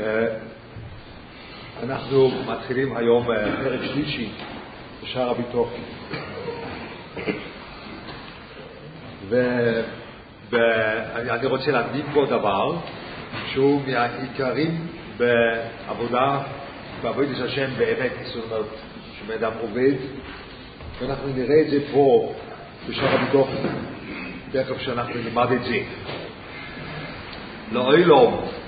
אה, אנחנו מתחילים היום אה, פרק שלישי בשער הביטוח. ואני רוצה להקדים פה דבר שהוא מהעיקרים בעבודה, בעבודת השם באמת, זאת אומרת, שבן אדם עובד, ואנחנו נראה את זה פה בשער הביטוח, תכף שאנחנו נלמד את זה. לאוילום, אה,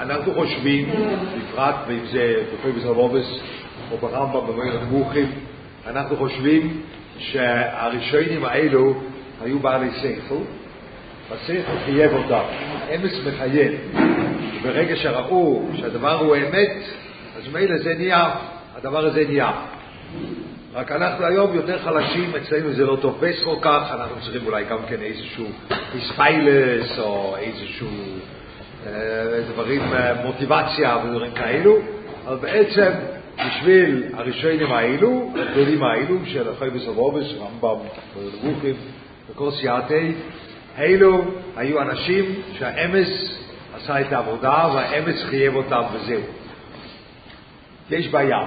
אנחנו חושבים, בפרט ואם זה בפרק רובס או ברמב"ם במועד הנמוכים, אנחנו חושבים שהראשונים האלו היו בעלי שכל, והשכל חייב אותם, אמץ מחייב. וברגע שראו שהדבר הוא אמת, אז מילא זה נהיה, הדבר הזה נהיה. רק אנחנו היום יותר חלשים, אצלנו זה לא תופס כל כך, אנחנו צריכים אולי גם כן איזשהו איספיילס או איזשהו אה, דברים, אה, מוטיבציה ודברים כאלו, אבל בעצם בשביל הראשונים האלו, הגדולים האלו, של החייבס אבובס, רמב"ם, ונבוכים, וכל סייעתי, אלו היו אנשים שהאמס עשה את העבודה והאמס חייב אותם וזהו. יש בעיה.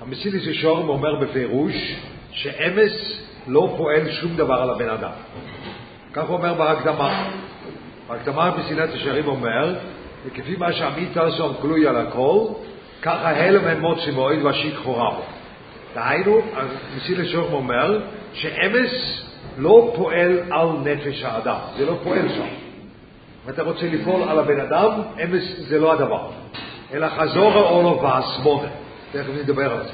המסיליס ישורם אומר בפירוש שאמס לא פועל שום דבר על הבן אדם. כך הוא אומר בהקדמה. בהקדמה במסילת ישרים אומר, וכפי מה שעמית תרסום כלוי על הכל, ככה הלם הם מוצי מועד והשיק חורה בו. דהיינו, מסיל ישורם אומר שאמס לא פועל על נפש האדם, זה לא פועל שם. אם אתה רוצה לפעול על הבן אדם, אמס זה לא הדבר, אלא חזור האולו והסמונה. תכף נדבר על זה.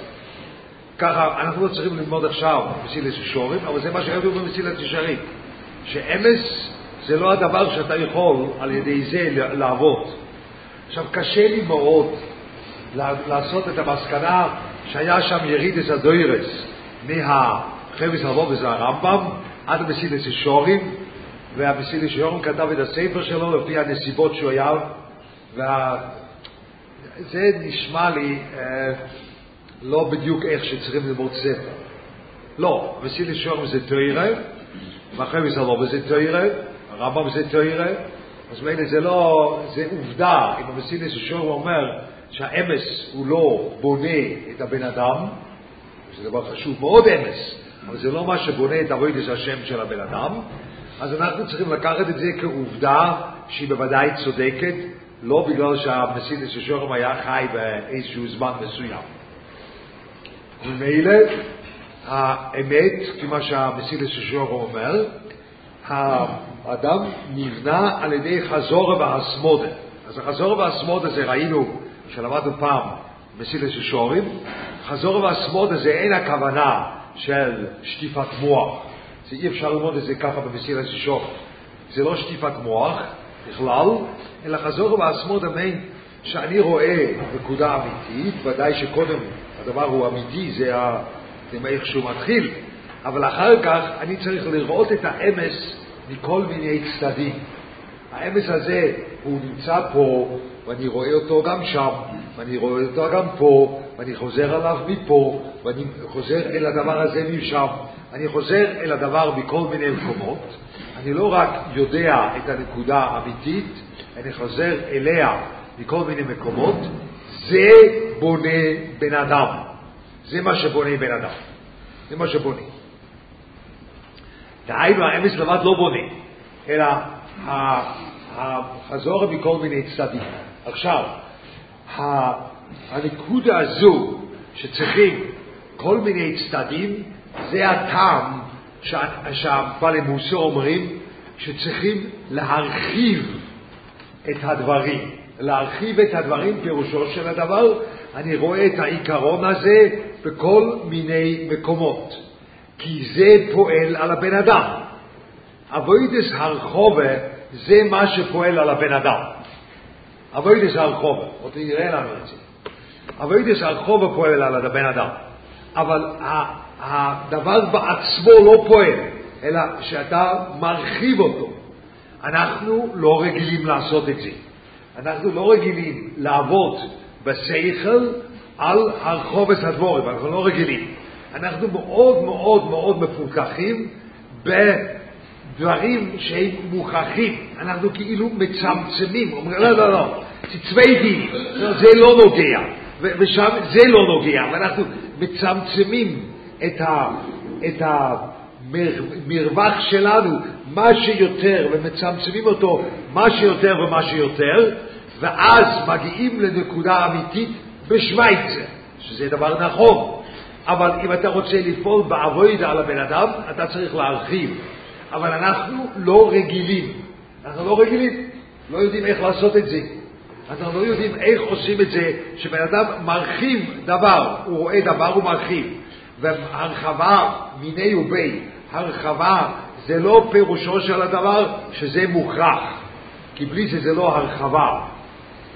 ככה, אנחנו לא צריכים ללמוד עכשיו מסילת ישורים, אבל זה מה שכתוב במסילת ישרים. שאמס זה לא הדבר שאתה יכול על ידי זה לעבוד. עכשיו, קשה לי מאוד לעשות את המסקנה שהיה שם ירידס הדוירס מהחבס הרבוב וזה הרמב"ם עד המסילת ישורים, והמסילת ישורים כתב את הספר שלו לפי הנסיבות שהוא היה, וה... נשמע לי אה, לא בדיוק איך שצריכים ללמוד ספר. לא, המסיל שורם זה תוירה, ואחרי מסלוב זה תוירה, הרמב"ם זה תוירה, אז מילא זה לא, זה עובדה, אם המסיל שורם אומר שהאמס הוא לא בונה את הבן אדם, זה דבר חשוב מאוד אמס, אבל זה לא מה שבונה את אבוידס השם של הבן אדם, אז אנחנו צריכים לקחת את זה כעובדה שהיא בוודאי צודקת, לא בגלל שהמסידס של שורם היה חי באיזשהו זמן מסוים. וממילא, האמת, כמה שהמסידס של שורם אומר, האדם נבנה על ידי חזורה והסמודה. אז החזורה והסמודה זה ראינו, שלמדנו פעם, מסידס של שורים, חזורה והסמודה זה אין הכוונה של שטיפת מוח. זה אי אפשר ללמוד את זה ככה במסידס של שורים. זה לא שטיפת מוח, בכלל, אלא חזור בעצמו דמיין שאני רואה נקודה אמיתית, ודאי שקודם הדבר הוא אמיתי, זה. זה מאיך שהוא מתחיל, אבל אחר כך אני צריך לראות את האמס מכל מיני צדדים. האמס הזה, הוא נמצא פה, ואני רואה אותו גם שם, ואני רואה אותו גם פה, ואני חוזר עליו מפה, ואני חוזר אל הדבר הזה משם, אני חוזר אל הדבר מכל מיני מקומות. אני לא רק יודע את הנקודה האמיתית, אני חוזר אליה מכל מיני מקומות, זה בונה בן אדם. זה מה שבונה בן אדם. זה מה שבונה. דהיינו, האמס לבד לא בונה, אלא החזור מכל מיני צדדים. עכשיו, הנקודה הזו שצריכים כל מיני צדדים, זה הטעם שהבעלי מוסר אומרים שצריכים להרחיב את הדברים. להרחיב את הדברים, פירושו של הדבר, אני רואה את העיקרון הזה בכל מיני מקומות. כי זה פועל על הבן אדם. אבוידס הרחובה זה מה שפועל על הבן אדם. אבוידס הרחובה, עוד נראה לנו את זה. אבוידס הרחובה פועל על הבן אדם. אבל הדבר בעצמו לא פועל, אלא שאתה מרחיב אותו. אנחנו לא רגילים לעשות את זה. אנחנו לא רגילים לעבוד בשכל על הרחובס הדבורים, אנחנו לא רגילים. אנחנו מאוד מאוד מאוד מפוקחים דברים שהם מוכרחים, אנחנו כאילו מצמצמים, אומרים לא, לא, לא, זה צוויידי, זה לא נוגע, ושם זה לא נוגע, ואנחנו מצמצמים את, ה, את המרווח שלנו מה שיותר, ומצמצמים אותו מה שיותר ומה שיותר, ואז מגיעים לנקודה אמיתית בשוויצר, שזה דבר נכון. אבל אם אתה רוצה לפעול בעבוד על הבן אדם, אתה צריך להרחיב. אבל אנחנו לא רגילים. אנחנו לא רגילים, לא יודעים איך לעשות את זה. אנחנו לא יודעים איך עושים את זה, שבן אדם מרחיב דבר, הוא רואה דבר, הוא מרחיב. והרחבה מיני ובי, הרחבה זה לא פירושו של הדבר שזה מוכרח, כי בלי זה זה לא הרחבה,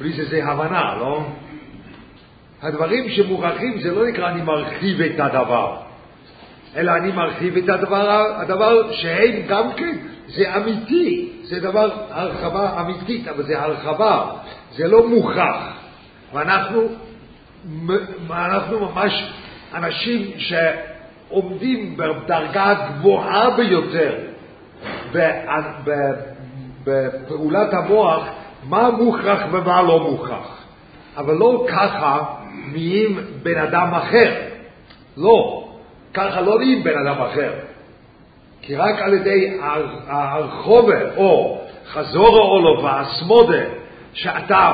בלי זה זה הבנה, לא? הדברים שמוכרחים זה לא נקרא אני מרחיב את הדבר, אלא אני מרחיב את הדבר, הדבר שהם גם כן, זה אמיתי, זה דבר הרחבה אמיתית, אבל זה הרחבה, זה לא מוכרח. ואנחנו אנחנו ממש אנשים שעומדים בדרגה הגבוהה ביותר בפעולת המוח, מה מוכרח ומה לא מוכרח. אבל לא ככה נהיים בן אדם אחר. לא. ככה לא נהיים בן אדם אחר. כי רק על ידי הרחובה, או חזור או לא ואסמודה, שאתה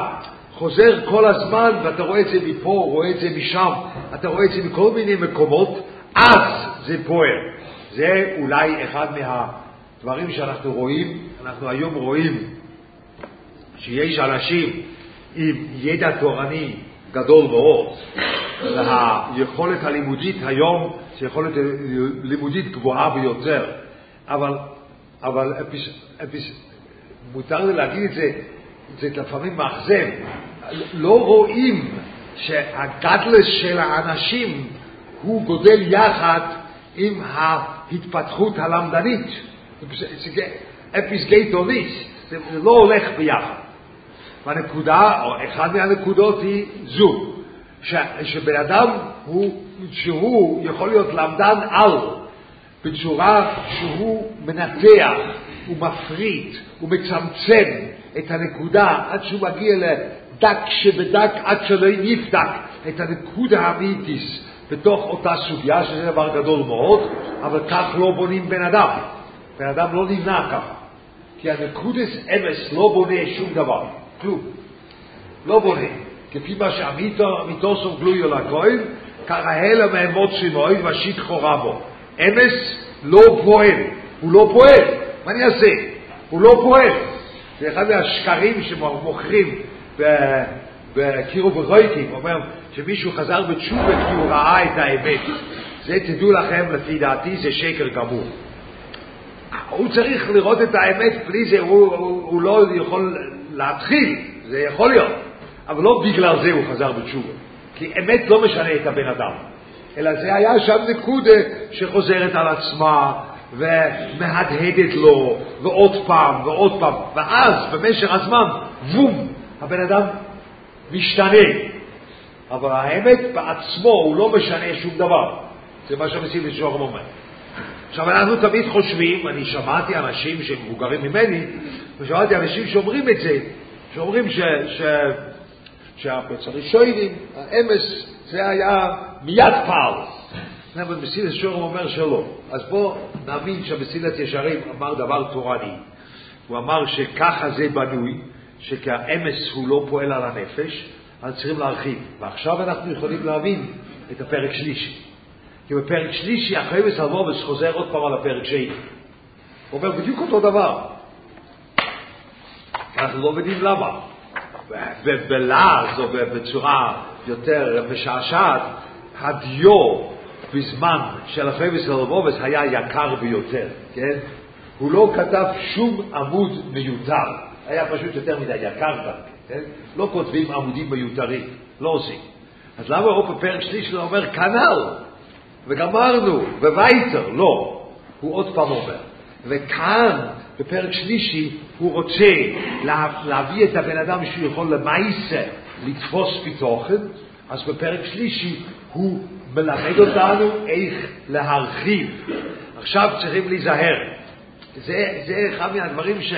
חוזר כל הזמן ואתה רואה את זה מפה, רואה את זה משם, אתה רואה את זה מכל מיני מקומות, אז זה פועל. זה אולי אחד מהדברים שאנחנו רואים, אנחנו היום רואים שיש אנשים עם ידע תורני גדול מאוד, והיכולת הלימודית היום זה יכולת לימודית גבוהה ביותר, אבל, אבל אפיס, אפיס, מותר לי להגיד את זה, זה לפעמים מאכזב. לא רואים שהגדלס של האנשים הוא גודל יחד עם ההתפתחות הלמדנית. אפיס גייטוניסט, זה לא הולך ביחד. והנקודה, או אחד מהנקודות היא זו, ש, שבן אדם הוא, שהוא יכול להיות למדן על בצורה שהוא מנתח, הוא מפריט, הוא מצמצם את הנקודה עד שהוא מגיע לדק שבדק עד שלא נבדק את הנקודה האמיתיס בתוך אותה סוגיה, שזה דבר גדול מאוד, אבל כך לא בונים בן אדם. בן אדם לא נבנה ככה. כי הנקודס אמס לא בונה שום דבר. כלום. לא בונה. כפי מה שאמיתו סוף גלוי על הכהן, כרהל המאמות שמועד ושיט חורה בו. אמס לא פועל. הוא לא פועל. מה אני אעשה? הוא לא פועל. זה אחד מהשקרים שמוכרים בקירו ברויקים, אומר שמישהו חזר בתשובה כי הוא ראה את האמת. זה תדעו לכם, לפי דעתי, זה שקר גמור. הוא צריך לראות את האמת, בלי זה הוא, הוא, הוא לא יכול להתחיל, זה יכול להיות, אבל לא בגלל זה הוא חזר בתשובה, כי אמת לא משנה את הבן אדם, אלא זה היה שם נקודה שחוזרת על עצמה ומהדהדת לו, ועוד פעם ועוד פעם, ואז במשך הזמן, בום, הבן אדם משתנה. אבל האמת בעצמו הוא לא משנה שום דבר. זה מה שהמסיב לשורם אומר. עכשיו, אנחנו תמיד חושבים, אני שמעתי אנשים שהם מבוגרים ממני, ושמעתי אנשים שאומרים את זה, שאומרים ש... ש... שהפץ הראשונים, האמס, זה היה מיד פעל. אבל מסילת שורם אומר שלא. אז בואו נאמין שמסילת ישרים אמר דבר תורני. הוא אמר שככה זה בנוי, שכאמס הוא לא פועל על הנפש, אז צריכים להרחיב. ועכשיו אנחנו יכולים להבין את הפרק שלישי. כי בפרק שלישי, אחרי בסלבובס חוזר עוד פעם על הפרק שני. הוא אומר בדיוק אותו דבר. אנחנו לא מבינים למה. בלעז או בצורה יותר משעשעת, הדיו בזמן של אחרי בסלבובס היה יקר ביותר, כן? הוא לא כתב שום עמוד מיותר, היה פשוט יותר מדי יקר גם, כן? לא כותבים עמודים מיותרים, לא עושים. אז למה הוא בפרק שלישי אומר כנ"ל? וגמרנו, ווייטר, לא. הוא עוד פעם אומר. וכאן, בפרק שלישי, הוא רוצה לה, להביא את הבן אדם שהוא יכול למעשה לתפוס בתוכן, אז בפרק שלישי הוא מלמד אותנו איך להרחיב. עכשיו צריכים להיזהר. זה, זה אחד מהדברים ש,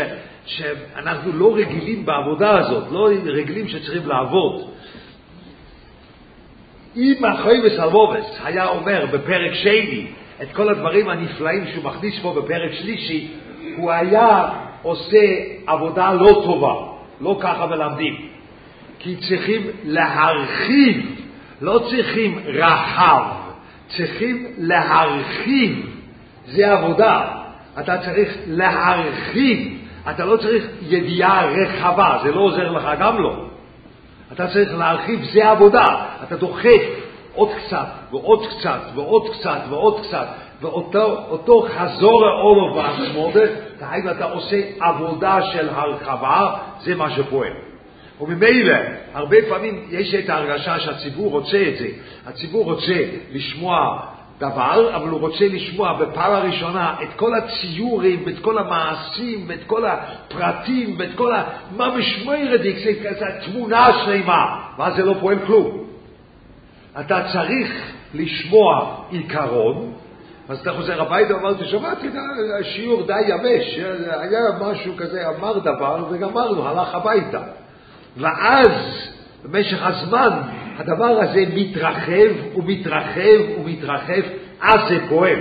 שאנחנו לא רגילים בעבודה הזאת, לא רגילים שצריכים לעבוד. אם אחרי וסלבובס היה אומר בפרק שני את כל הדברים הנפלאים שהוא מכניס פה בפרק שלישי, הוא היה עושה עבודה לא טובה, לא ככה מלמדים. כי צריכים להרחיב, לא צריכים רחב, צריכים להרחיב, זה עבודה. אתה צריך להרחיב, אתה לא צריך ידיעה רחבה, זה לא עוזר לך גם לא. אתה צריך להרחיב, זה עבודה. אתה דוחף עוד קצת, ועוד קצת, ועוד קצת, ועוד קצת, ואותו חזור אולו בעצמודה, דהיינו אתה עושה עבודה של הרחבה, זה מה שפועל. וממילא, הרבה פעמים יש את ההרגשה שהציבור רוצה את זה. הציבור רוצה לשמוע דבר, אבל הוא רוצה לשמוע בפעם הראשונה את כל הציורים, ואת כל המעשים, ואת כל הפרטים, ואת כל ה... מה משמערת, זה תמונה שלמה, ואז זה לא פועל כלום. אתה צריך לשמוע עיקרון, אז אתה חוזר הביתה ואמרתי, שמעתי, שיעור די יבש, היה משהו כזה, אמר דבר וגמרנו, הלך הביתה. ואז, במשך הזמן, הדבר הזה מתרחב ומתרחב ומתרחב, אז זה פועל.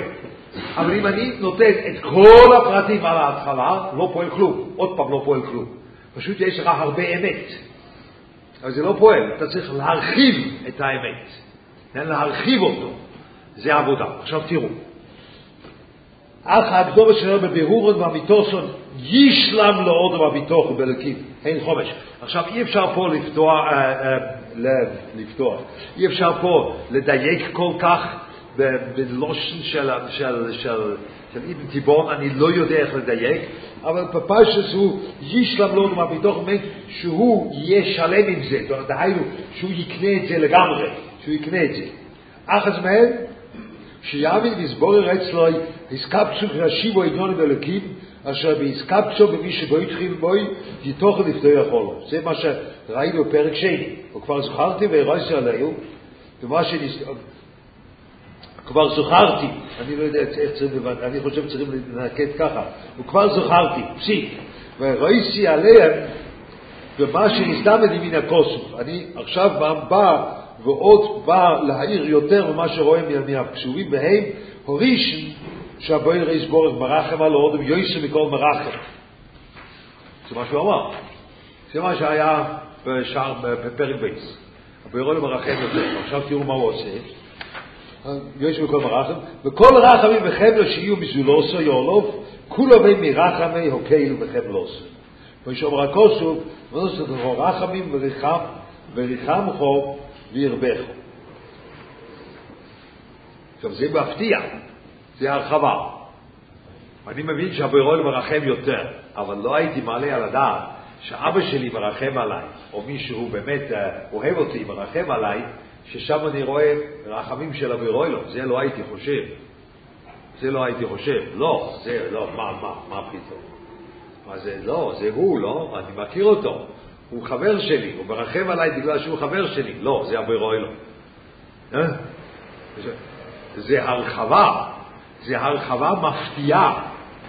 אבל אם אני נותן את כל הפרטים על ההתחלה, לא פועל כלום. עוד פעם לא פועל כלום. פשוט יש לך הרבה אמת. אבל זה לא פועל, אתה צריך להרחיב את האמת. להרחיב אותו. זה עבודה. עכשיו תראו. אך הקדומה שלנו בבירורון והמיתוסון ישלם לו עוד בביתוך ובלקים, אין חומש. עכשיו אי אפשר פה לפתוח, אה, אה, לפתוח, אי אפשר פה לדייק כל כך בלושן של, של, של, של אבן תיבון, אני לא יודע איך לדייק, אבל בפרשס הוא ישלם לו מהביתוך, שהוא יהיה שלם עם זה, דהיינו שהוא יקנה את זה לגמרי, שהוא יקנה את זה. אחז מהם שיאמין ויסבורר אצלו הסקפצו רשיבו עניון ואלוקים, אשר בהסקפצו במי שבו התחיל בוי, יתוך לפתור יכול. זה מה שראינו בפרק שני. וכבר זכרתי והראיתי עליהו, ומה שנס... כבר זכרתי, אני לא יודע איך צריכים לבד, אני חושב שצריכים לנקד ככה, וכבר זכרתי, פסיק, וראיתי עליהם ומה שנסתמת מן הכוסוף. אני עכשיו בא ועוד בא להעיר יותר ממה שרואים מהקשובים בהם, הורישן שהבויר יסבור את מרחם על אודם יויסם מכל מרחם. זה מה שהוא אמר. זה מה שהיה בשער, בפרק בייס. הבויר עולם מרחם יותר. עכשיו תראו מה הוא עושה. יויסם מכל מרחם, וכל רחמים וחבל שיהיו מזולוסו יאולוב, כולו בין מרחמי הוקייל וחבלוסו. וישאומר הכוסוף, ונוסף רחמים וריחם, וריחם חוב וירבכו. עכשיו זה מפתיע, זה הרחבה. אני מבין שהבורא מרחם יותר, אבל לא הייתי מעלה על הדעת שאבא שלי מרחם עליי, או מישהו באמת אוהב אותי, מרחם עליי, ששם אני רואה רחמים של הבורא, זה לא הייתי חושב. זה לא הייתי חושב. לא, זה לא, מה, מה, מה פתאום? מה זה, לא, זה הוא, לא, אני מכיר אותו. הוא חבר שלי, הוא מרחם עליי בגלל שהוא חבר שלי. לא, זה אלו. אה? זה הרחבה, זה הרחבה מפתיעה,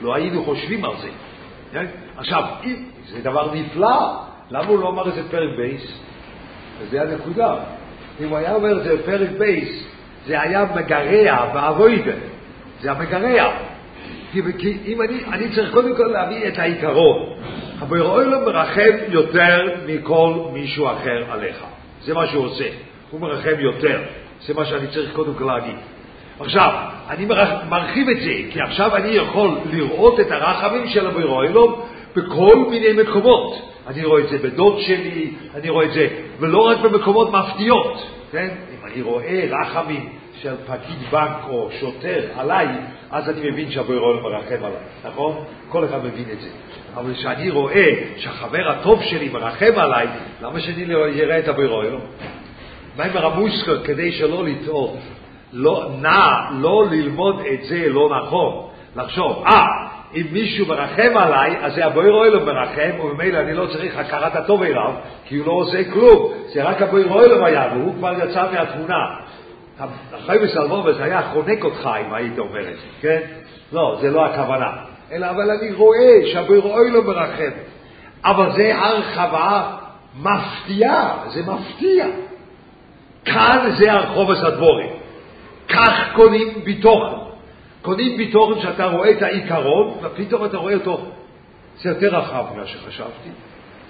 לא היינו חושבים על זה. כן? עכשיו, זה דבר נפלא, למה הוא לא אמר את זה בפרק בייס? וזה הנקודה. אם הוא היה אומר את זה בפרק בייס, זה היה מגרע בעבודה, זה המגרע. כי, כי אם אני, אני צריך קודם כל להביא את העיקרון. הבורא לא מרחם יותר מכל מישהו אחר עליך. זה מה שהוא עושה. הוא מרחם יותר. זה מה שאני צריך קודם כל להגיד. עכשיו, אני מרחיב את זה, כי עכשיו אני יכול לראות את הרחמים של אלוהים בכל מיני מקומות. אני רואה את זה בדוד שלי, אני רואה את זה, ולא רק במקומות מפתיעות, כן? אם אני רואה רחמים של פקיד בנק או שוטר עליי, אז אני מבין שהבורא אלוהים מרחם עליי, נכון? כל אחד מבין את זה. אבל כשאני רואה שהחבר הטוב שלי מרחם עליי, למה שאני לא אראה את הבורא? מה עם הרמוסקר כדי שלא לטעות? לא, נע לא ללמוד את זה לא נכון. לחשוב, אה, אם מישהו מרחם עליי, אז זה הבויר אוילום מרחם, וממילא אני לא צריך הכרת הטוב אליו, כי הוא לא עושה כלום. זה רק הבויר אוילום היה, והוא כבר יצא מהתמונה. החי בסלבובס היה חונק אותך אם היית אומר את זה, כן? לא, זה לא הכוונה. אלא אבל אני רואה שהבורא לא מרחם. אבל זה הרחבה מפתיעה, זה מפתיע. כאן זה הרחוב הסדבורי. כך קונים בתוכן. קונים בתוכן שאתה רואה את העיקרון, ופתאום אתה רואה אותו. זה יותר רחב ממה שחשבתי.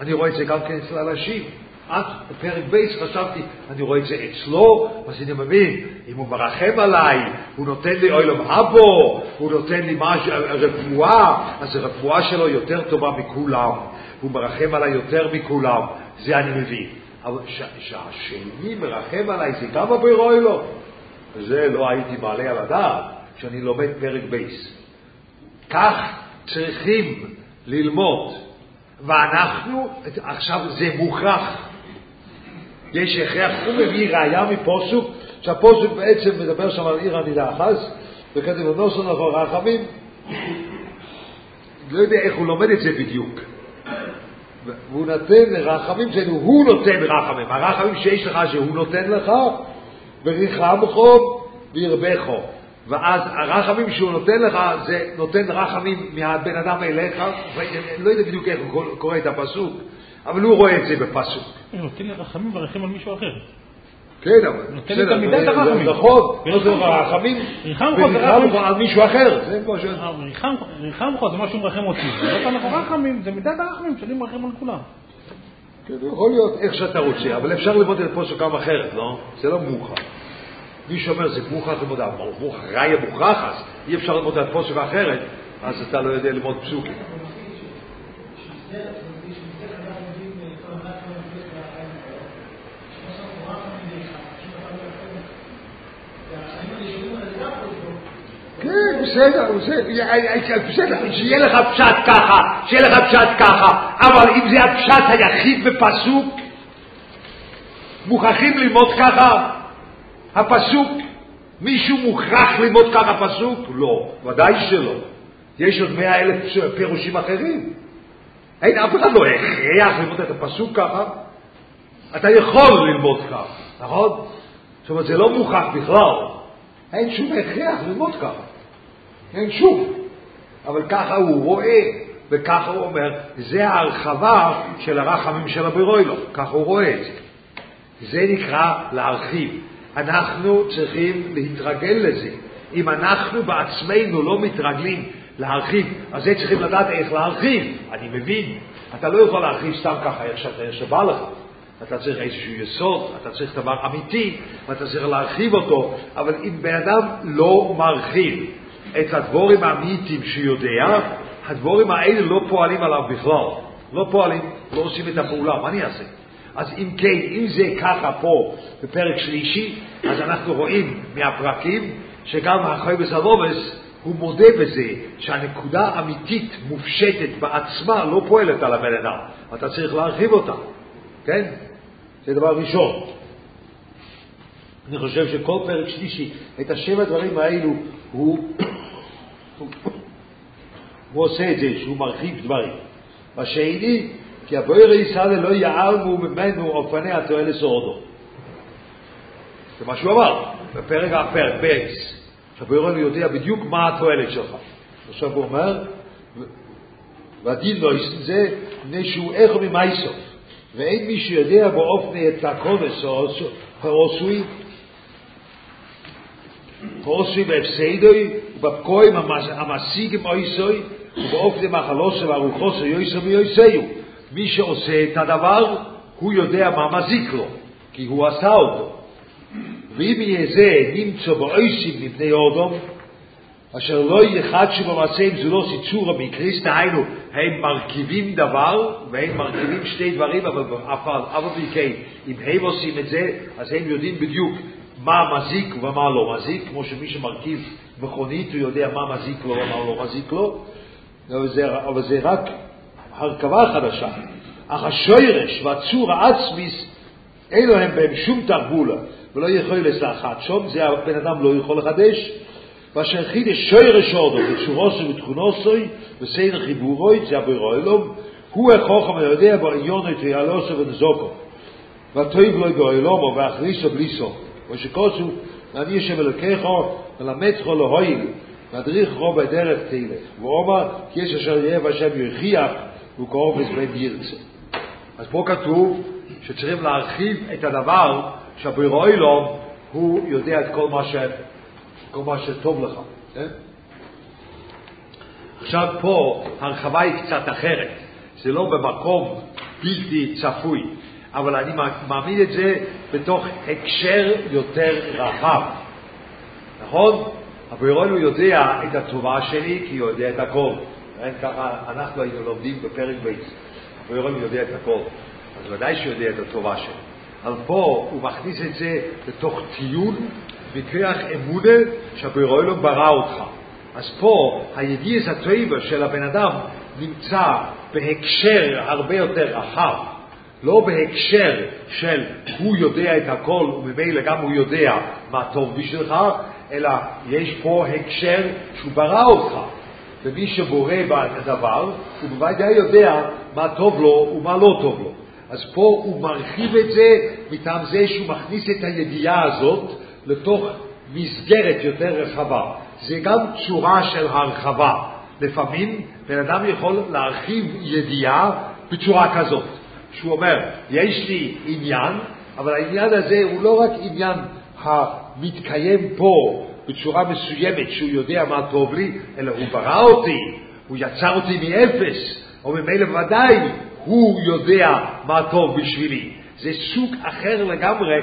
אני רואה את זה גם כן אצל אנשים. עד בפרק בייס חשבתי, אני רואה את זה אצלו, אז אני מבין, אם הוא מרחם עליי, הוא נותן לי אוילם אבו, הוא נותן לי משהו, רפואה, אז הרפואה שלו יותר טובה מכולם, הוא מרחם עליי יותר מכולם, זה אני מבין. אבל שהשני מרחם עליי זה גם הבירוי לו. זה לא הייתי מעלה על הדעת, שאני לומד פרק בייס. כך צריכים ללמוד, ואנחנו, עכשיו זה מוכרח. יש הכרח, הוא מביא ראייה מפוסוק, שהפוסוק בעצם מדבר שם על עיר הנידה אחז, וכתב נוסו נכון רחמים, לא יודע איך הוא לומד את זה בדיוק. והוא נותן רחמים, זה הוא נותן רחמים, הרחמים שיש לך שהוא נותן לך, וריחמך וירבך. ואז הרחמים שהוא נותן לך, זה נותן רחמים מהבן אדם אליך, לא יודע בדיוק איך הוא קורא את הפסוק, אבל הוא רואה את זה בפסוק. הוא נותן רחמים ורחם על מישהו אחר. כן, אבל נותן את מידת הרחמים. נכון, נותן רחמים, וריחמך על מישהו אחר. ריחמך זה מה שהוא מרחם אותי. לך רחמים, זה מידת הרחמים שאני מרחם על כולם. כן, יכול להיות איך שאתה רוצה, אבל אפשר ללמוד את פוסק גם אחרת, לא? זה לא מאוחר. מי שאומר זה מוכרח ללמוד, ראיה מוכרח, אז אי אפשר ללמוד את פוסק אחרת, אז אתה לא יודע ללמוד פסוקים. כן, בסדר, בסדר, שיהיה לך פשט ככה, שיהיה לך פשט ככה, אבל אם זה הפשט היחיד בפסוק, מוכרחים ללמוד ככה הפסוק. מישהו מוכרח ללמוד ככה פסוק? לא, ודאי שלא. יש עוד מאה אלף פירושים אחרים. אין, אף אחד לא הכריח ללמוד את הפסוק ככה. אתה יכול ללמוד ככה, נכון? זאת אומרת, זה לא מוכרח בכלל. אין שום הכרח ללמוד ככה. אין שום. אבל ככה הוא רואה, וככה הוא אומר, זה ההרחבה של הרחמים של הבירוילו, ככה הוא רואה את זה. זה נקרא להרחיב. אנחנו צריכים להתרגל לזה. אם אנחנו בעצמנו לא מתרגלים להרחיב, אז זה צריכים לדעת איך להרחיב. אני מבין, אתה לא יכול להרחיב סתם ככה איך שאתה, איך שבא לך. אתה צריך איזשהו יסוד, אתה צריך דבר אמיתי, ואתה צריך להרחיב אותו, אבל אם בן אדם לא מרחיב את הדבורים האמיתיים שיודע, הדבורים האלה לא פועלים עליו בכלל. לא פועלים, לא עושים את הפעולה, מה אני אעשה? אז אם כן, אם זה ככה פה בפרק שלישי, אז אנחנו רואים מהפרקים שגם החוי בסלובס הוא מודה בזה שהנקודה האמיתית מופשטת בעצמה לא פועלת על הבן אדם. אתה צריך להרחיב אותה, כן? זה דבר ראשון. אני חושב שכל פרק שלישי, את השבע הדברים האלו, הוא, הוא עושה את זה, שהוא מרחיב דברים. השני, כי הבויר ישראל לא יעלמו ממנו אופני התועלת סורדו. זה מה שהוא אמר בפרק הפרק, בייס. שהבויר יודע בדיוק מה התועלת שלך. עכשיו הוא אומר, והדין לא יסן זה, מפני שהוא איכו ממייסוף. ואין מי שיודע באופני את הקונס העושוי, העושוי בהפסדוי, ובפקועים המשיגים אויסוי, ובאופני מחלוסו והרוחוסו יויסו ויויסאיו. מי שעושה את הדבר, הוא יודע מה מזיק לו, כי הוא עשה אותו. ואם יהיה זה נמצא באויסים מפני אודום, אשר לא יחדשו במעשיהם זו לא סיצור המקריס, דהיינו, הם מרכיבים דבר, והם מרכיבים שתי דברים, אבל אף על פי כן, אם הם עושים את זה, אז הם יודעים בדיוק מה מזיק ומה לא מזיק, כמו שמי שמרכיב מכונית, הוא יודע מה מזיק לו ומה לא מזיק לו, אבל זה, אבל זה רק הרכבה חדשה. אך השוירש והצור העצמיס, אין להם בהם שום תרבולה, ולא יכול לסחט שום, זה הבן אדם לא יכול לחדש. ואשר חידש שוירש אודו, בצורוסו ותכונוסוי, וסדר חיבורוי, זה הבירו אלום, הוא החוכם היודע בעניונות ויעלוסו ונזוקו. והטויב לו באילומו ואכריסו בליסו. ושקוסו, ואני אשם אלוקיכו, ולמדכו להויל, מדריך רוב בדרך תלך, ואומר, כי יש אשר יהיה והשם יכריח, וקרוב בן ירצה. אז פה כתוב שצריכים להרחיב את הדבר שהבירו הוא יודע את כל מה, ש... כל מה שטוב לך. כן? עכשיו פה הרחבה היא קצת אחרת, זה לא במקום בלתי צפוי, אבל אני מעמיד את זה בתוך הקשר יותר רחב, נכון? הבירון יודע את הטובה שלי כי הוא יודע את הכל. כן, ככה אנחנו היינו לומדים בפרק בייס. הבירון יודע את הכל, אז ודאי שהוא יודע את הטובה שלי. אבל פה הוא מכניס את זה לתוך טיעון וכריח אמונה שהבירון ברא אותך. אז פה הידיעס הטויבה של הבן אדם נמצא בהקשר הרבה יותר רחב, לא בהקשר של הוא יודע את הכל וממילא גם הוא יודע מה טוב בשבילך, אלא יש פה הקשר שהוא ברא אותך. ומי שבורא בדבר, הוא בוודאי יודע מה טוב לו ומה לא טוב לו. אז פה הוא מרחיב את זה מטעם זה שהוא מכניס את הידיעה הזאת לתוך מסגרת יותר רחבה. זה גם צורה של הרחבה. לפעמים בן אדם יכול להרחיב ידיעה בצורה כזאת, שהוא אומר, יש לי עניין, אבל העניין הזה הוא לא רק עניין המתקיים פה בצורה מסוימת, שהוא יודע מה טוב לי, אלא הוא ברא אותי, הוא יצר אותי מאפס, או ממילא ודאי הוא יודע מה טוב בשבילי. זה סוג אחר לגמרי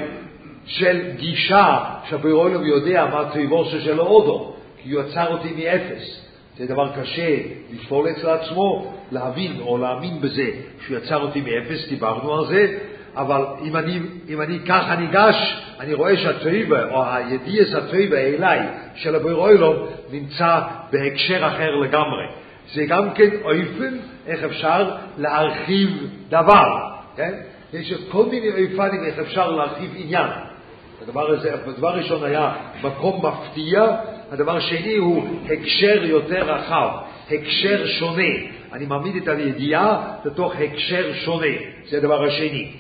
של גישה שהבירולום יודע מה טבעו של אודו, כי הוא יצר אותי מאפס. זה דבר קשה לפעול אצל עצמו, להבין או להאמין בזה שהוא יצר אותי מאפס, דיברנו על זה, אבל אם אני, אם אני ככה ניגש, אני רואה שהטויבה, או הידיעס הטויבה אליי של הבירולום, נמצא בהקשר אחר לגמרי. זה גם כן אופן איך אפשר להרחיב דבר, כן? יש כל מיני אופנים איך אפשר להרחיב עניין. הדבר הזה, הדבר ראשון היה מקום מפתיע, הדבר שני הוא הקשר יותר רחב, הקשר שונה. אני מעמיד את הידיעה לתוך הקשר שונה, זה הדבר השני.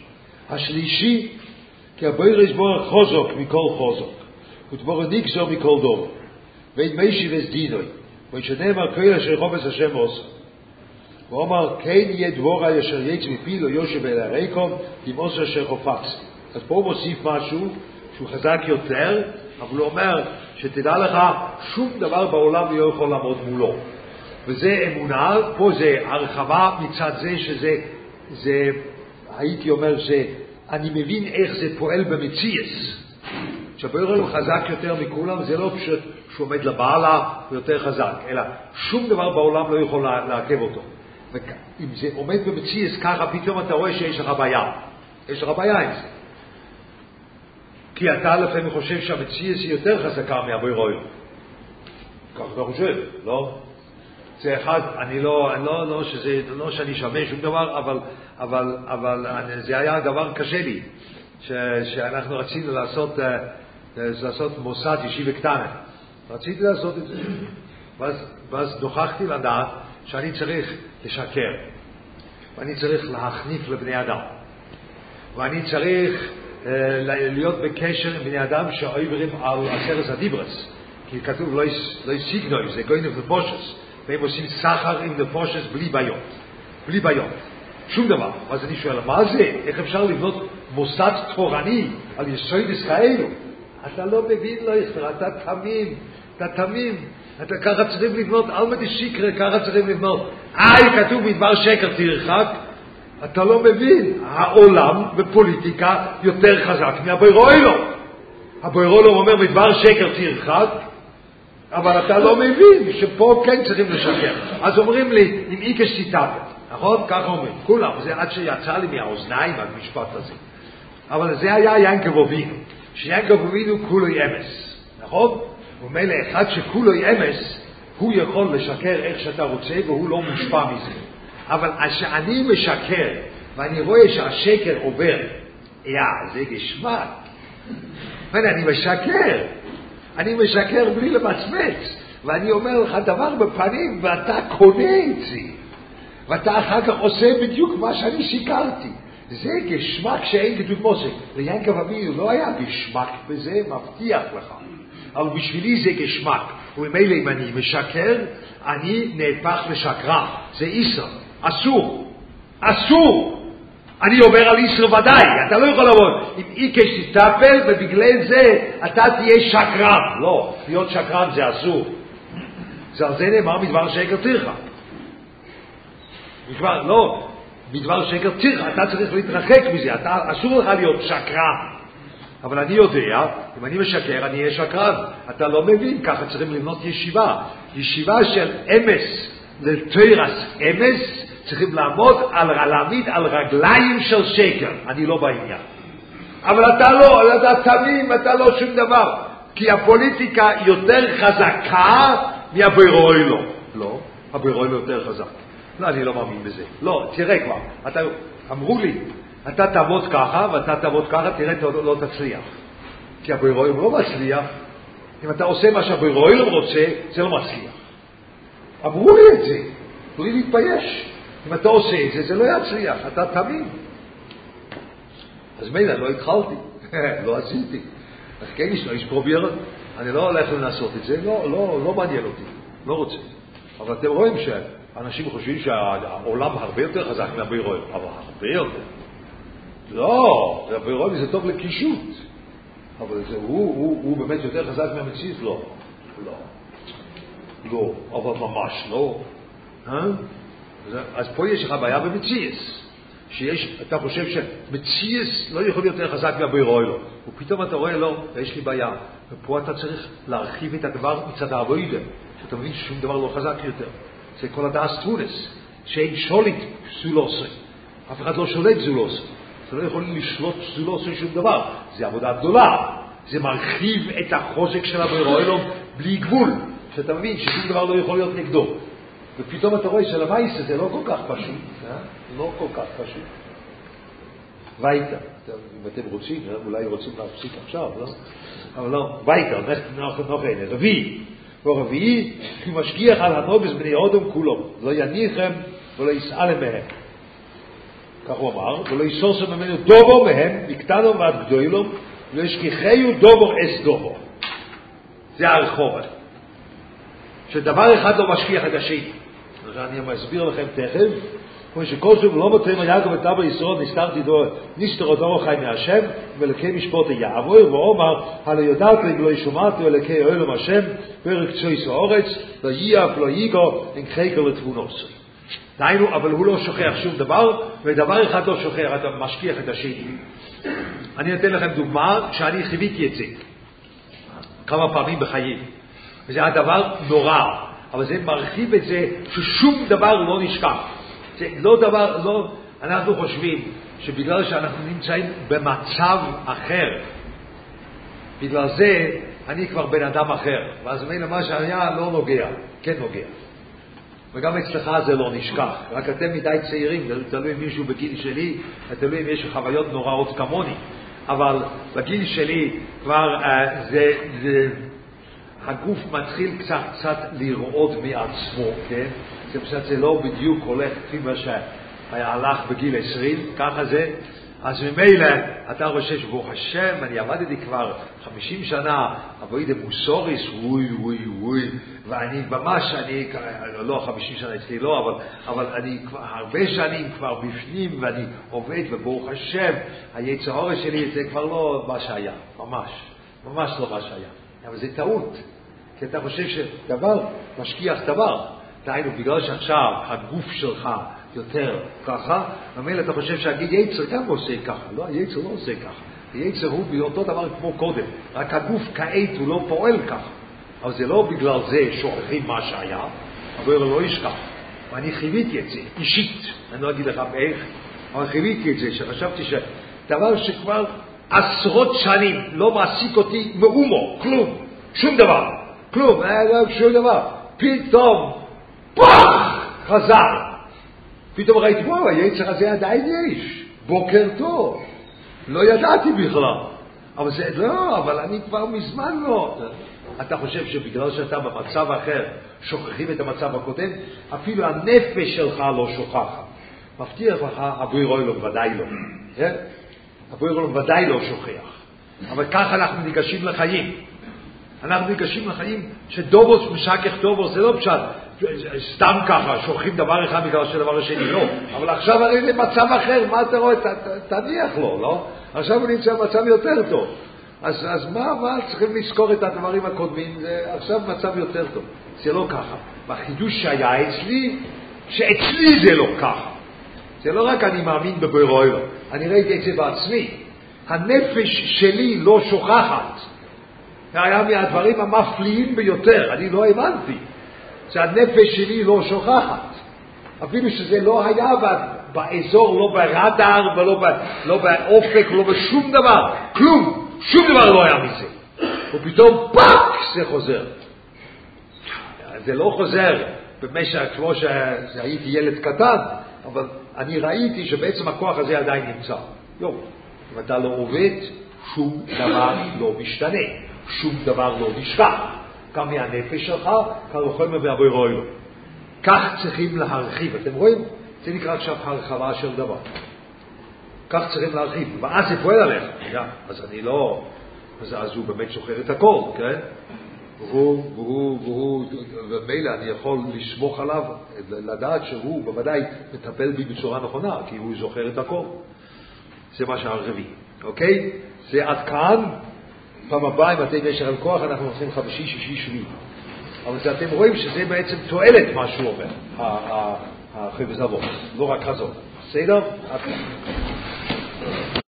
השלישי, כי הבוירש בורר חוזוק מכל חוזוק, ותבורר נגזור מכל דור, ואין מישי וסדינוי, ונשנאמר כל אשר חופש השם עושה. הוא אמר, כן יהיה דבורה אשר יצא מפי לא יושב אל הריקום, עם עושה אשר חופץ. אז פה הוא מוסיף משהו שהוא חזק יותר, אבל הוא אומר, שתדע לך, שום דבר בעולם לא יכול לעמוד מולו. וזה אמונה, פה זה הרחבה מצד זה שזה, זה, הייתי אומר, זה, אני מבין איך זה פועל במציאס. כשהבורר הוא חזק יותר מכולם, זה לא פשוט שהוא עומד לבעלה ויותר חזק, אלא שום דבר בעולם לא יכול לעכב אותו. ואם זה עומד במציאס ככה, פתאום אתה רואה שיש לך בעיה. יש לך בעיה עם זה. כי אתה לפעמים חושב שהמציאס היא יותר חזקה מהבוירוי. כך אתה חושב, לא? זה אחד, אני לא, אני לא, לא, שזה, לא שאני שווה שום דבר, אבל, אבל, אבל זה היה דבר קשה לי, ש, שאנחנו רצינו לעשות, uh, לעשות מוסד ישיבה קטנה. רציתי לעשות את זה. ואז, נוכחתי לדעת שאני צריך לשקר, ואני צריך להחניף לבני אדם, ואני צריך להיות בקשר עם בני אדם שעוברים על עשרת הדיברס. כי כתוב לא סיגנוי, זה גוין ופושס. והם עושים סחר עם נפושס בלי בעיות. בלי בעיות. שום דבר. אז אני שואל, מה זה? איך אפשר לבנות מוסד תורני על יסוידס כאלו? אתה לא מבין, לא יחסר, אתה תמים, אתה תמים. אתה ככה צריכים לבנות, אלמא דשיקרא, ככה צריכים לבנות. איי, כתוב מדבר שקר תרחק, אתה לא מבין, העולם בפוליטיקה יותר חזק מהבוירואילו. הבוירואילו אומר מדבר שקר תרחק, אבל אתה לא מבין שפה כן צריכים לשקר. אז אומרים לי, עם איקש סיטאפת, נכון? ככה אומרים, כולם, זה עד שיצא לי מהאוזניים המשפט הזה. אבל זה היה ינקב אבינו, שיינקב אבינו כולוי אמס, נכון? ומילא אחד שכולוי אמס, הוא יכול לשקר איך שאתה רוצה והוא לא מושפע מזה. אבל כשאני משקר, ואני רואה שהשקר עובר, יא, זה גשמק. ואני משקר. אני משקר בלי למצמץ, ואני אומר לך דבר בפנים, ואתה קונה את זה. ואתה אחר כך עושה בדיוק מה שאני שיקרתי. זה גשמק שאין כדוגמו זה. ליענקב אבינו לא היה גשמק בזה, מבטיח לך. אבל בשבילי זה גשמק. וממילא אם אני משקר, אני נהפך לשקרן. זה איסר. אסור. אסור. אני אומר על איסר ודאי, אתה לא יכול לעבוד עם איקש תטפל ובגלל זה אתה תהיה שקרן. לא, להיות שקרן זה אסור. זה על זה נאמר מדבר שקר תרחה. מדבר, לא, מדבר שקר תרחה, אתה צריך להתרחק מזה, אתה, אסור לך להיות שקרן. אבל אני יודע, אם אני משקר, אני אהיה שקרן. אתה לא מבין, ככה צריכים לבנות ישיבה. ישיבה של אמס, לתרס אמס, צריכים לעמוד על, להעמיד על רגליים של שקר. אני לא בעניין. אבל אתה לא, אתה תמים, אתה לא שום דבר. כי הפוליטיקה יותר חזקה מהבירואילו. לא, הבירואילו יותר חזק. לא, אני לא מאמין בזה. לא, תראה כבר, אתה, אמרו לי, אתה תעבוד ככה ואתה תעבוד ככה, תראה, אתה לא תצליח. כי הבירואילו לא מצליח. אם אתה עושה מה שהבורא עולם רוצה, זה לא מצליח. אמרו לי את זה, בלי להתבייש. אם אתה עושה את זה, זה לא יצליח, אתה תמים. אז מילא, לא התחלתי, לא עשיתי. אז כן, יש פרובייר, אני לא הולך לנסות את זה, לא, לא, לא מעניין אותי, לא רוצה. אבל אתם רואים שאנשים חושבים שהעולם הרבה יותר חזק מהבורא, אבל הרבה יותר. לא, הבורא זה טוב לקישוט, אבל זה, הוא, הוא, הוא באמת יותר חזק מהמציאות? לא. לא. לא, אבל ממש לא. אה? אז פה יש לך בעיה במציאס. שיש, אתה חושב שמציאס לא יכול להיות יותר חזק מהבירוילו, ופתאום אתה רואה, לא, יש לי בעיה. ופה אתה צריך להרחיב את הדבר מצד האבוידה, שאתה מבין ששום דבר לא חזק יותר. זה כל הדעת טרונס, שאין שולט זולוסי. אף אחד לא שולט זולוסי. אתה לא יכול לשלוט זולוסי שום דבר. זה עבודה גדולה. זה מרחיב את החוזק של הבירוילו בלי גבול. שאתה מבין ששום דבר לא יכול להיות נגדו. ופתאום אתה רואה שלמייסה זה לא כל כך פשוט, אה? לא כל כך פשוט. וייטה, אם אתם רוצים, אה? אולי רוצים להפסיק עכשיו, לא? אבל לא, וייטה, אין, רביעי. ורביעי, כי משגיח על הנובס בני אודום כולו, לא יניחם ולא יסעלם מהם. כך הוא אמר, ולא יסוסם ממנו דובו מהם, מקטנו ועד גדולו, ולא ישכיחהו דובו אס דובו. זה הרחוב. שדבר אחד לא משכיח את השני. אני מסביר לכם תכף, כמו שכל שוב לא מותרים על יעקב את אבא ישראל, נסתרתי דו, נסתר את אורח חי מהשם, ולקי משפוט יעבור, ואומר, הלא יודעת לי ולא ישומעתי ולקי אוהלם השם, פרק צויס האורץ, לא ייאף, לא ייגו, אין חקר לתבונוס. דהיינו, אבל הוא לא שוכח שום דבר, ודבר אחד לא שוכח, אתה משכיח את השני. אני אתן לכם דוגמה, שאני חיוויתי את זה כמה פעמים בחיים, וזה הדבר נורא. אבל זה מרחיב את זה ששום דבר לא נשכח. זה לא דבר, לא, אנחנו חושבים שבגלל שאנחנו נמצאים במצב אחר, בגלל זה אני כבר בן אדם אחר, ואז מילא מה שהיה לא נוגע, כן נוגע. וגם אצלך זה לא נשכח, רק אתם מדי צעירים, זה תלוי מישהו בגיל שלי, תלוי אם יש חוויות נוראות כמוני, אבל בגיל שלי כבר uh, זה, זה הגוף מתחיל קצת, קצת לראות מעצמו, כן? זה פשוט זה לא בדיוק הולך כפי מה שהלך בגיל 20, ככה זה. אז ממילא אתה חושב שברוך השם, אני עבדתי כבר 50 שנה, אבוי דה מוסוריס, ווי ווי ווי, ואני ממש, אני, לא 50 שנה אצלי לא, אבל, אבל אני כבר הרבה שנים כבר בפנים, ואני עובד, וברוך השם, היצר שלי זה כבר לא מה שהיה, ממש, ממש לא מה שהיה. אבל זה טעות, כי אתה חושב שדבר משכיח דבר. דהיינו, בגלל שעכשיו הגוף שלך יותר ככה, ממילא אתה חושב שהיצר גם עושה ככה. לא, היצר לא עושה ככה. היצר הוא באותו דבר כמו קודם, רק הגוף כעת הוא לא פועל ככה. אבל זה לא בגלל זה שוכחים מה שהיה, אבל לא ישכח. ואני חיוויתי את זה, אישית, אני לא אגיד לך באיך, אבל חיוויתי את זה, שחשבתי שדבר שכבר עשרות שנים לא מעסיק אותי מאומו, כלום, שום דבר. כלום, היה לא שום דבר. פתאום, פח, חזר. פתאום ראיתי, וואו, היצר הזה עדיין יש. בוקר טוב. לא ידעתי בכלל. אבל זה, לא, אבל אני כבר מזמן לא. אתה חושב שבגלל שאתה במצב אחר, שוכחים את המצב הקודם, אפילו הנפש שלך לא שוכחת. מבטיח לך, אבוי רוילום ודאי לא. כן? אבוי רוילום ודאי לא שוכח. אבל ככה אנחנו ניגשים לחיים. אנחנו ניגשים לחיים שדובוס משכך דובוס, זה לא פשט, סתם ככה, שוכחים דבר אחד בגלל שהדבר השני, לא. אבל עכשיו הרי זה מצב אחר, מה אתה רואה? תניח לו, לא? עכשיו הוא נמצא במצב יותר טוב. אז, אז מה, מה צריכים לזכור את הדברים הקודמים? זה עכשיו מצב יותר טוב. זה לא ככה. והחידוש שהיה אצלי, שאצלי זה לא ככה. זה לא רק אני מאמין בבוירוילו, אני ראיתי את זה בעצמי. הנפש שלי לא שוכחת. זה היה מהדברים המפליאים ביותר, אני לא הבנתי. שהנפש שלי לא שוכחת. אפילו שזה לא היה באזור, לא ברדאר ולא לא באופק, לא בשום דבר, כלום, שום דבר לא היה מזה. ופתאום פאק זה חוזר. זה לא חוזר במשך, כמו שהייתי ילד קטן, אבל אני ראיתי שבעצם הכוח הזה עדיין נמצא. יום, אם אתה לא עובד, שום דבר לא משתנה, שום דבר לא נשכח. גם מהנפש שלך, קל וחומר ואבוי לו. כך צריכים להרחיב. אתם רואים? זה נקרא עכשיו הרחבה של דבר. כך צריכים להרחיב. ואז זה פועל עליך. אז אני לא... אז, אז הוא באמת שוחר את הכל, כן? והוא, והוא, והוא, ומילא אני יכול לסמוך עליו, לדעת שהוא בוודאי מטפל בי בצורה נכונה, כי הוא זוכר את הכל. זה מה שהרביעי, אוקיי? זה עד כאן. פעם הבאה, אם אתם יש לכם כוח, אנחנו עושים חמישי, שישי, שביעי. אבל אתם רואים שזה בעצם תועלת מה שהוא אומר, החפץ אבות, לא רק חזון. בסדר? כאן.